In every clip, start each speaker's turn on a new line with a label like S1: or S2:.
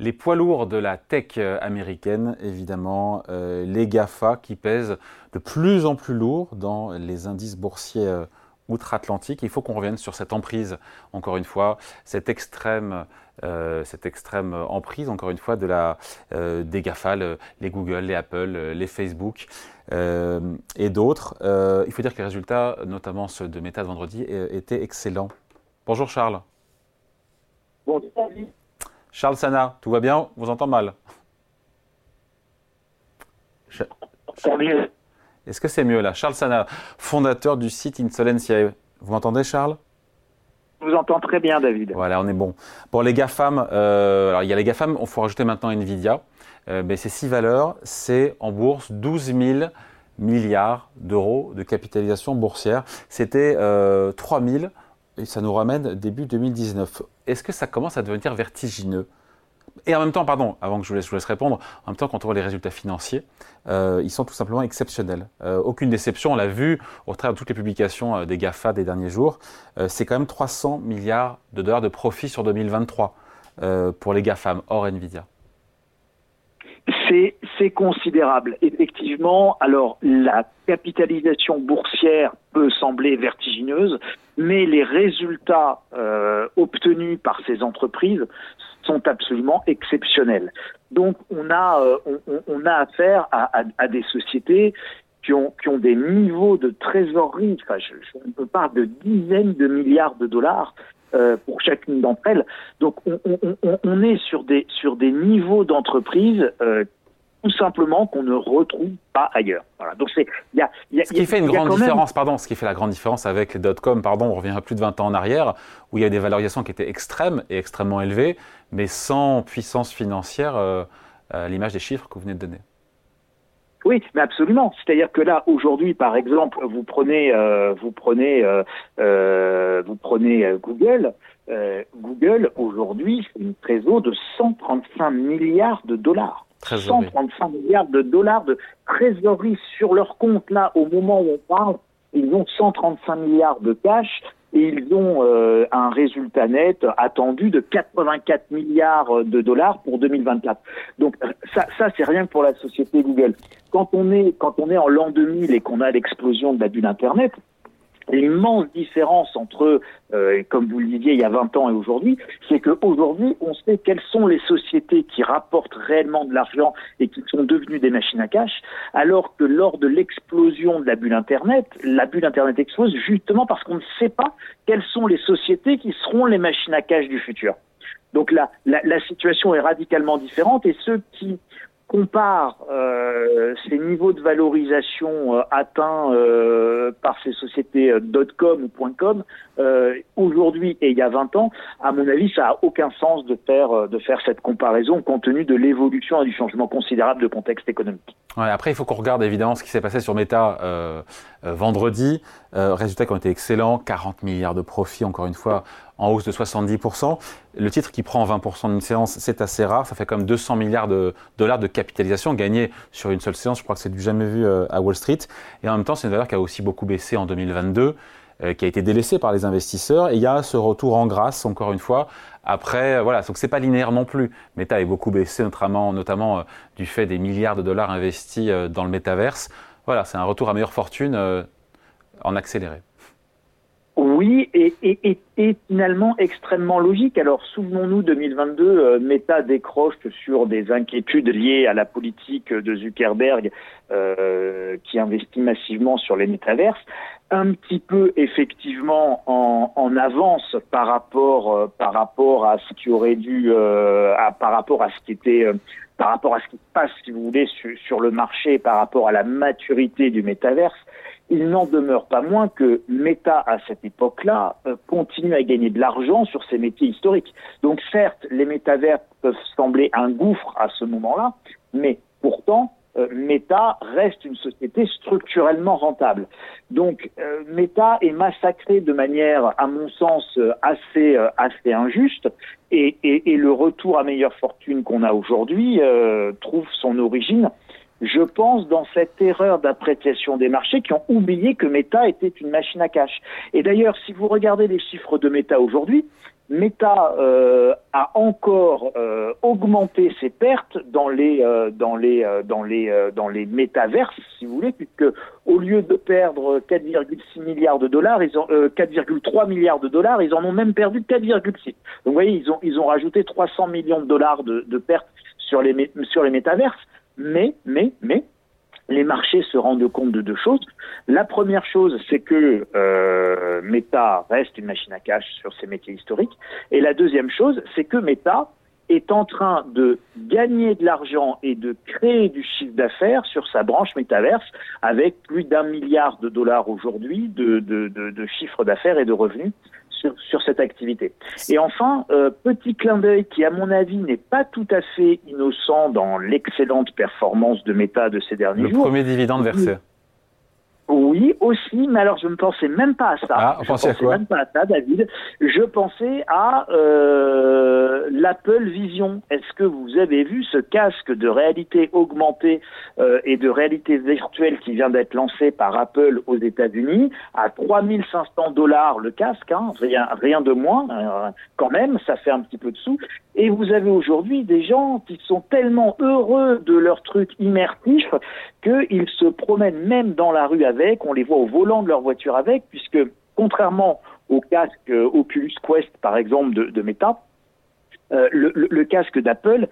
S1: Les poids lourds de la tech américaine, évidemment, les GAFA qui pèsent de plus en plus lourd dans les indices boursiers outre-Atlantique. Il faut qu'on revienne sur cette emprise, encore une fois, cette extrême, euh, cette extrême emprise, encore une fois, de la, euh, des GAFA, les Google, les Apple, les Facebook euh, et d'autres. il faut dire que les résultats, notamment ceux de Meta de vendredi, étaient excellents. Bonjour Charles.
S2: Bonjour.
S1: Charles Sana, tout va bien? On vous entend mal. Est-ce que c'est mieux là? Charles Sana, fondateur du site Insolencia. Vous m'entendez Charles?
S2: Je vous entends très bien, David.
S1: Voilà, on est bon. Pour les GAFAM, euh, alors il y a les GAFAM, il faut rajouter maintenant Nvidia. Euh, mais ces six valeurs, c'est en bourse 12 000 milliards d'euros de capitalisation boursière. C'était euh, 3 000 et ça nous ramène début 2019. Est-ce que ça commence à devenir vertigineux? Et en même temps, pardon, avant que je vous laisse, répondre, en même temps, quand on voit les résultats financiers, euh, ils sont tout simplement exceptionnels. Euh, aucune déception, on l'a vu au travers de toutes les publications euh, des GAFA des derniers jours. c'est quand même 300 milliards de dollars de profit sur 2023 pour les GAFAM, hors Nvidia.
S2: C'est considérable. Effectivement, alors la capitalisation boursière peut sembler vertigineuse, mais les résultats obtenus par ces entreprises sont absolument exceptionnels. Donc on a, euh, on, affaire à, des sociétés qui ont, des niveaux de trésorerie, enfin, je, je, parle de dizaines de milliards de dollars euh, pour chacune d'entre elles. Donc on, on, est sur des, sur des niveaux d'entreprise euh, tout simplement qu'on ne retrouve pas ailleurs. Voilà. Donc c'est il y a, y
S1: a, ce qui fait une grande différence, pardon, ce qui fait la grande différence avec les dot-com, pardon, on revient à plus de 20 ans en arrière, où il y a des valorisations qui étaient extrêmes et extrêmement élevées, mais sans puissance financière euh, à l'image des chiffres que vous venez de donner.
S2: Oui, mais absolument. C'est-à-dire que là, aujourd'hui, par exemple, vous prenez, euh, vous prenez, euh, euh vous prenez Google. Google aujourd'hui, c'est une trésor de 135 milliards de dollars. 135 milliards de dollars de trésorerie sur leur compte là au moment où on parle. Ils ont 135 milliards de cash et ils ont euh, un résultat net attendu de 84 milliards de dollars pour 2024. Donc ça, ça c'est rien que pour la société Google. Quand on est quand on est en l'an 2000 et qu'on a l'explosion de la bulle Internet, l'immense différence entre, euh, comme vous le disiez il y a 20 ans et aujourd'hui, c'est qu'aujourd'hui, on sait quelles sont les sociétés qui rapportent réellement de l'argent et qui sont devenues des machines à cash, alors que lors de l'explosion de la bulle Internet, la bulle Internet explose justement parce qu'on ne sait pas quelles sont les sociétés qui seront les machines à cash du futur. Donc la, la, la situation est radicalement différente et ceux qui compare euh, ces niveaux de valorisation euh, atteints euh, par ces sociétés .com ou .com aujourd'hui et il y a 20 ans, à mon avis, ça a aucun sens de faire de faire cette comparaison compte tenu de l'évolution et du changement considérable de contexte économique.
S1: Après, il faut qu'on regarde évidemment ce qui s'est passé sur Meta vendredi. résultats qui ont été excellents, 40 milliards de profits encore une fois en hausse de 70%. Le titre qui prend 20% d'une séance, c'est assez rare. Ça fait comme 200 milliards de dollars de capitalisation gagnés sur une seule séance. Je crois que c'est du jamais vu euh, à Wall Street. Et en même temps, c'est une valeur qui a aussi beaucoup baissé en 2022 euh, qui a été délaissée par les investisseurs. Et il y a ce retour en grâce, encore une fois. Après, euh, voilà, donc c'est pas linéaire non plus. Meta a beaucoup baissé, notamment, notamment du fait des milliards de dollars investis dans le métaverse. Voilà, c'est un retour à meilleure fortune en accéléré.
S2: Oui, et, et, et, finalement extrêmement logique. Alors souvenons-nous, 2022, euh, Meta décroche sur des inquiétudes liées à la politique de Zuckerberg euh, qui investit massivement sur les métaverses, un petit peu effectivement en, en avance par rapport euh, par rapport à ce qui aurait dû euh, à, par rapport à ce qui était par rapport à ce qui se passe, si vous voulez, sur, sur le marché, par rapport à la maturité du métaverse il n'en demeure pas moins que Meta, à cette époque-là, euh, continue à gagner de l'argent sur ses métiers historiques. Donc certes, les métavers peuvent sembler un gouffre à ce moment-là, mais pourtant, euh, Meta reste une société structurellement rentable. Donc euh, Meta est massacré de manière, à mon sens, assez assez injuste, et, le retour à meilleure fortune qu'on a aujourd'hui trouve son origine je pense, dans cette erreur d'appréciation des marchés qui ont oublié que Meta était une machine à cash. Et d'ailleurs, si vous regardez les chiffres de Meta aujourd'hui, Meta euh, a encore euh, augmenté ses pertes dans les euh, dans les dans les dans les métaverses, si vous voulez, puisque au lieu de perdre 4,6 milliards de dollars, ils ont 4,3 milliards de dollars, ils en ont même perdu 4,6. Donc vous voyez, ils ont ils ont rajouté 300 millions de dollars de, de pertes sur les sur les métaverses. Mais mais mais les marchés se rendent compte de deux choses. La première chose, c'est que euh, Meta reste une machine à cash sur ses métiers historiques. Et la deuxième chose, c'est que Meta est en train de gagner de l'argent et de créer du chiffre d'affaires sur sa branche métaverse avec plus d'un milliard de dollars aujourd'hui de, chiffre d'affaires et de revenus sur, cette activité. Et enfin, euh, petit clin d'œil qui, à mon avis, n'est pas tout à fait innocent dans l'excellente performance de Meta de ces derniers jours.
S1: Le premier dividende versé.
S2: Oui, aussi, mais alors je ne pensais même pas à ça.
S1: Ah,
S2: je
S1: pensais
S2: à
S1: quoi
S2: même pas à ça, David. Je pensais à euh, l'Apple Vision. Est-ce que vous avez vu ce casque de réalité augmentée euh, et de réalité virtuelle qui vient d'être lancé par Apple aux États-Unis? À 3500 dollars le casque, hein, rien, rien de moins, euh, quand même, ça fait un petit peu de sous. Et vous avez aujourd'hui des gens qui sont tellement heureux de leur truc immersif qu'ils se promènent même dans la rue avec, on les voit au volant de leur voiture avec, puisque contrairement au casque euh, Oculus Quest, par exemple, de, Meta, euh, le, casque d'Apple,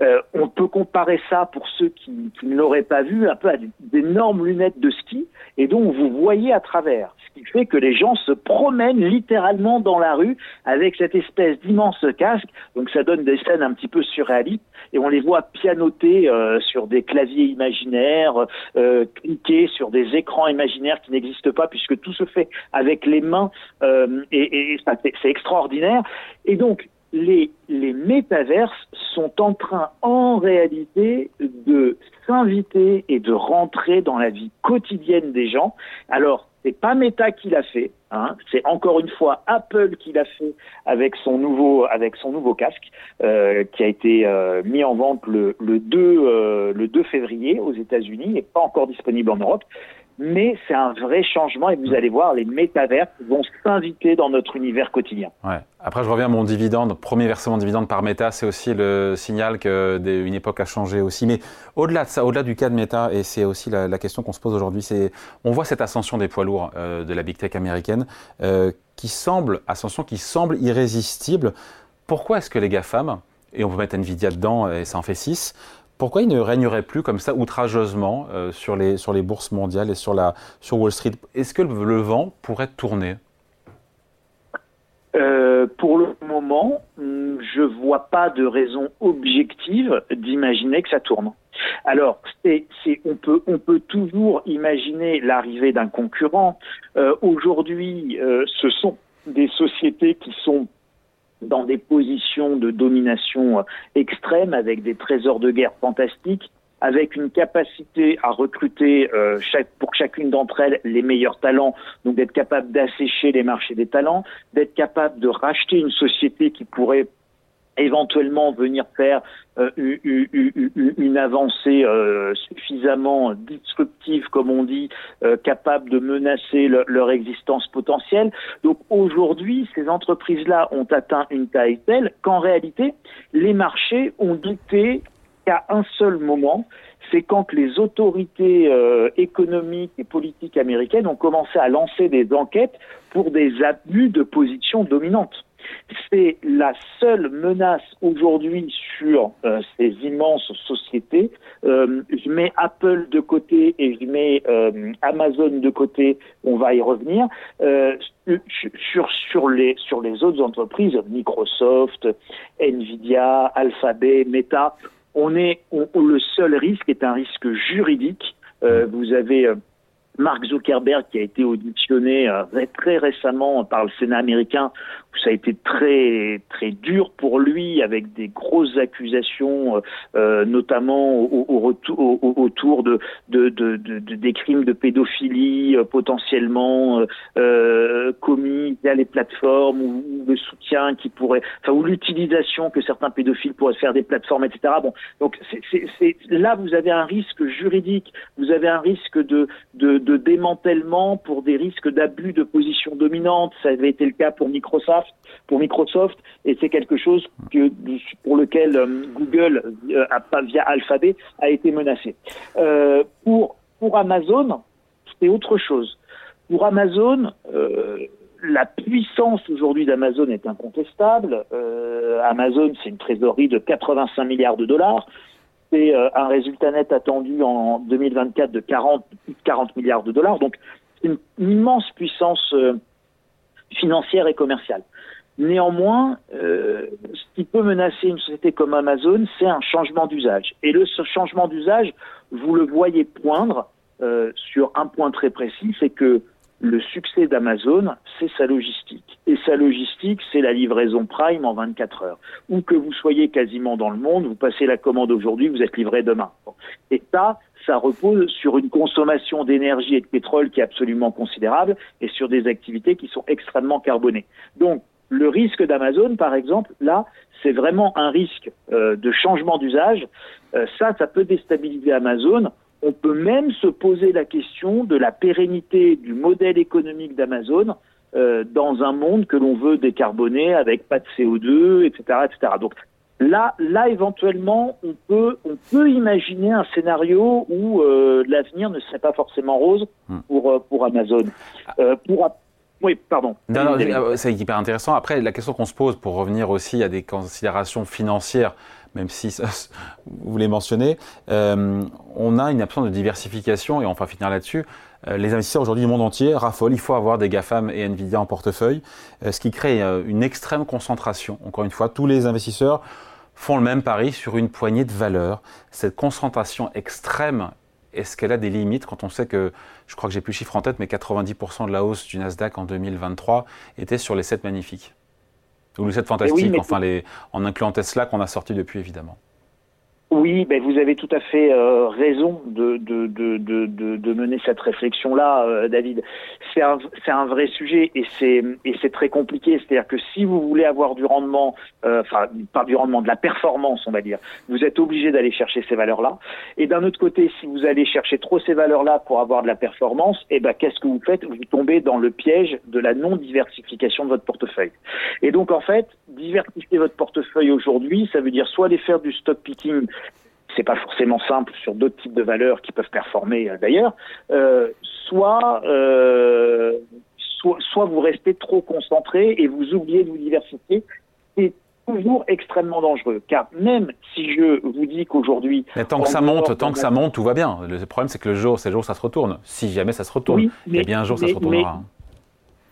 S2: euh, on peut comparer ça pour ceux qui, qui ne l'auraient pas vu un peu à d'énormes lunettes de ski et dont vous voyez à travers. Ce qui fait que les gens se promènent littéralement dans la rue avec cette espèce d'immense casque. Donc ça donne des scènes un petit peu surréalistes et on les voit pianoter euh, sur des claviers imaginaires, euh, cliquer sur des écrans imaginaires qui n'existent pas puisque tout se fait avec les mains euh, et, et c'est extraordinaire. Et donc les, les métaverses sont en train en réalité de s'inviter et de rentrer dans la vie quotidienne des gens. Alors, c'est pas Meta qui l'a fait, hein, c'est encore une fois Apple qui l'a fait avec son nouveau avec son nouveau casque euh, qui a été euh, mis en vente le, le 2 euh, le 2 février aux États-Unis et pas encore disponible en Europe mais c'est un vrai changement et vous allez voir, les métaverses vont s'inviter dans notre univers quotidien.
S1: Ouais. Après, je reviens à mon dividende. Premier versement de dividende par Meta, c'est aussi le signal qu'une époque a changé aussi. Mais au-delà de ça, au-delà du cas de Meta, et c'est aussi la, la, question qu'on se pose aujourd'hui, c'est on voit cette ascension des poids lourds euh, de la big tech américaine euh, qui semble, ascension qui semble irrésistible. Pourquoi est-ce que les GAFAM, et on peut mettre Nvidia dedans et ça en fait 6, pourquoi il ne régnerait plus comme ça outrageusement euh, sur, les, sur les bourses mondiales et sur, la, sur Wall Street? Est-ce que le, vent pourrait tourner?
S2: Euh, pour le moment, je vois pas de raison objective d'imaginer que ça tourne. Alors, on, peut, on peut toujours imaginer l'arrivée d'un concurrent. Euh, aujourd'hui, ce sont des sociétés qui sont dans des positions de domination euh, extrême avec des trésors de guerre fantastiques, avec une capacité à recruter euh, chaque, pour chacune d'entre elles les meilleurs talents, donc d'être capable d'assécher les marchés des talents, d'être capable de racheter une société qui pourrait éventuellement venir faire euh, une avancée euh, suffisamment disruptive, comme on dit, euh, capable de menacer leur existence potentielle. Donc aujourd'hui, ces entreprises-là ont atteint une taille telle qu'en réalité, les marchés ont douté qu'à un seul moment, c'est quand les autorités économiques et politiques américaines ont commencé à lancer des enquêtes pour des abus de position dominante c'est la seule menace aujourd'hui sur euh, ces immenses sociétés. Euh, je mets Apple de côté et je mets euh, Amazon de côté. On va y revenir. sur sur les sur les autres entreprises, Microsoft, Nvidia, Alphabet, Meta, on est le seul risque est un risque juridique. vous avez Mark Zuckerberg qui a été auditionné euh, très récemment par le Sénat américain, où ça a été très très dur pour lui avec des grosses accusations, euh, euh notamment au, au, autour de, de, de, de, des crimes de pédophilie potentiellement commis via les plateformes ou, le soutien qui pourrait, enfin ou l'utilisation que certains pédophiles pourraient faire des plateformes, etc. Bon, donc là vous avez un risque juridique, vous avez un risque de de démantèlement pour des risques d'abus de position dominante. Ça avait été le cas pour Microsoft, pour Microsoft, et c'est quelque chose que, pour lequel euh, Google, euh, via Alphabet, a été menacé. Euh, pour pour Amazon, c'est autre chose. Pour Amazon, la puissance aujourd'hui d'Amazon est incontestable. Amazon, c'est une trésorerie de 85 milliards de dollars. C'est euh, un résultat net attendu en 2024 de 40, 40 milliards de dollars. Donc, c'est une, immense puissance euh, financière et commerciale. Néanmoins, euh, ce qui peut menacer une société comme Amazon, c'est un changement d'usage. Et le ce changement d'usage, vous le voyez poindre euh, sur un point très précis, c'est que le succès d'Amazon, c'est sa logistique. Et sa logistique, c'est la livraison Prime en 24 heures. Où que vous soyez quasiment dans le monde, vous passez la commande aujourd'hui, vous êtes livré demain. Et ça, ça repose sur une consommation d'énergie et de pétrole qui est absolument considérable et sur des activités qui sont extrêmement carbonées. Donc, le risque d'Amazon, par exemple, là, c'est vraiment un risque euh, de changement d'usage. Euh, ça, ça peut déstabiliser Amazon on peut même se poser la question de la pérennité du modèle économique d'Amazon euh, dans un monde que l'on veut décarboner avec pas de CO2, etc., etc. Donc là, là éventuellement, on peut, on peut imaginer un scénario où euh, l'avenir ne serait pas forcément rose hmm. pour euh, pour Amazon. pour oui, pardon.
S1: c'est hyper intéressant. Après, la question qu'on se pose pour revenir aussi à des considérations financières même si vous les mentionnez, euh, on a une absence de diversification et on va finir là-dessus. Euh, les investisseurs aujourd'hui du monde entier raffolent, il faut avoir des GAFAM et Nvidia en portefeuille, euh, ce qui crée une extrême concentration. Encore une fois, tous les investisseurs font le même pari sur une poignée de valeurs. Cette concentration extrême, est-ce qu'elle a des limites quand on sait que, je crois que j'ai plus le chiffre en tête, mais 90% de la hausse du Nasdaq en 2023 était sur les 7 magnifiques? Ou le 7 fantastique, enfin les, en incluant Tesla qu'on a sorti depuis évidemment.
S2: Oui, ben vous avez tout à fait euh, raison de, de, de, de, mener cette réflexion-là, euh, David. C'est un, un vrai sujet et c'est, et c'est très compliqué. C'est-à-dire que si vous voulez avoir du rendement, euh, enfin pas du rendement, de la performance, on va dire, vous êtes obligé d'aller chercher ces valeurs-là. Et d'un autre côté, si vous allez chercher trop ces valeurs-là pour avoir de la performance, eh ben qu'est-ce que vous faites? Vous tombez dans le piège de la non-diversification de votre portefeuille. Et donc en fait, diversifier votre portefeuille aujourd'hui, ça veut dire soit aller faire du stock picking c'est pas forcément simple sur d'autres types de valeurs qui peuvent performer euh, d'ailleurs, euh, soit, euh, soit, soit vous restez trop concentré et vous oubliez de vous diversifier. C'est toujours extrêmement dangereux, car même si je vous dis qu'aujourd'hui,
S1: tant que ça monte, tant que ça monte, tout va bien. Le problème, c'est que le jour, c'est le jour où ça se retourne. Si jamais ça se retourne, oui, mais, bien un jour, ça se retournera
S2: mais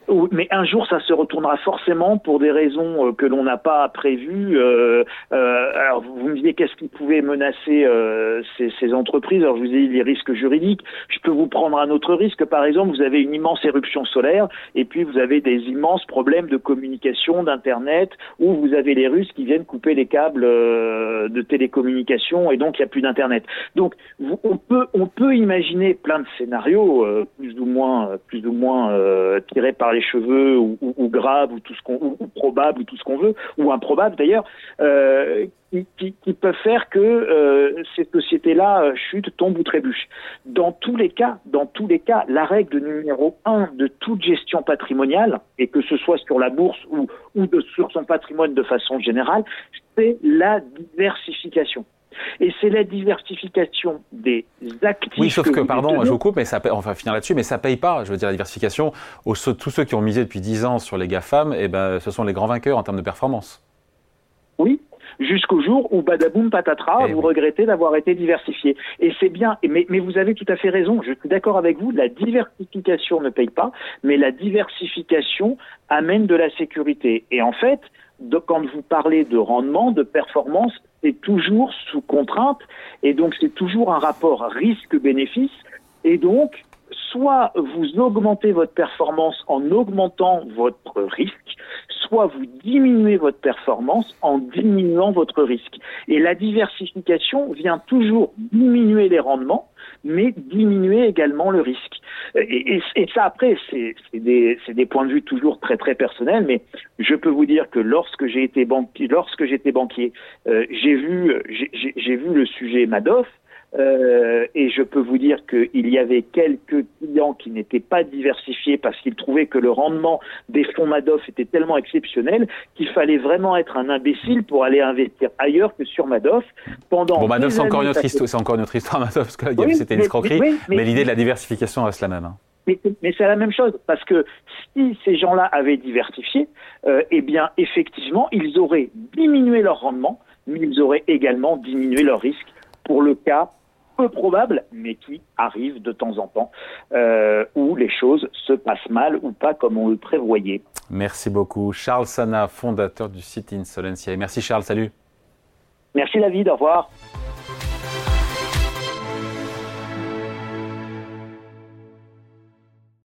S2: un jour, ça se retournera forcément pour des raisons euh, que l'on n'a pas prévues. Euh, euh, alors, vous me disiez qu'est-ce qui pouvait menacer euh, ces, ces, entreprises? Alors, je vous ai dit les risques juridiques. Je peux vous prendre un autre risque. Par exemple, vous avez une immense éruption solaire et puis vous avez des immenses problèmes de communication, d'internet, où vous avez les Russes qui viennent couper les câbles euh, de télécommunication et donc il n'y a plus d'internet. Donc, vous, on peut on peut imaginer plein de scénarios plus ou moins plus ou moins tirés par les cheveux ou, ou, ou grave ou tout ce qu'on ou, probable ou tout ce qu'on veut ou improbable d'ailleurs euh, qui, qui, peuvent faire que euh, cette société-là euh, chute, tombe ou trébuche. Dans tous les cas, dans tous les cas, la règle numéro un de toute gestion patrimoniale, et que ce soit sur la bourse ou, ou sur son patrimoine de façon générale, c'est la diversification. Et c'est la diversification des actifs.
S1: Oui, sauf que, pardon, je vous coupe, mais ça on va finir là-dessus, mais ça paye pas. Je veux dire, la diversification, tous ceux qui ont misé depuis 10 ans sur les GAFAM, eh ben, ce sont les grands vainqueurs en termes de performance.
S2: Oui, jusqu'au jour où badaboum patatras, eh vous regrettez d'avoir été diversifié. Et c'est bien, mais, mais, vous avez tout à fait raison, je suis d'accord avec vous, la diversification ne paye pas, mais la diversification amène de la sécurité. Et en fait, de, quand vous parlez de rendement, de performance, c'est toujours sous contrainte. Et donc c'est toujours un rapport risque-bénéfice. Et donc soit vous augmentez votre performance en augmentant votre risque, soit vous diminuez votre performance en diminuant votre risque. Et la diversification vient toujours diminuer les rendements, mais diminuer également le risque. Et, ça, après, c'est des, points de vue toujours très très personnels, mais je peux vous dire que lorsque j'ai été banquier, lorsque j'étais banquier, euh, j'ai vu j'ai vu le sujet Madoff Euh, et je peux vous dire qu'il y avait quelques clients qui n'étaient pas diversifiés parce qu'ils trouvaient que le rendement des fonds Madoff était tellement exceptionnel qu'il fallait vraiment être un imbécile pour aller investir ailleurs que sur Madoff.
S1: Pendant bon, Madoff, c'est encore, une autre histoire, c'est encore une autre histoire, Madoff, parce que c'était une escroquerie, mais, l'idée de la diversification reste la même. Hein.
S2: Mais, c'est la même chose, parce que si ces gens-là avaient diversifié, euh, eh bien, effectivement, ils auraient diminué leur rendement, mais ils auraient également diminué leur risque pour le cas peu probable, mais qui arrive de temps en temps, euh, où les choses se passent mal ou pas comme on le prévoyait.
S1: Merci beaucoup. Charles Sana, fondateur du site Insolencia. Merci Charles, salut.
S2: Merci David, au revoir.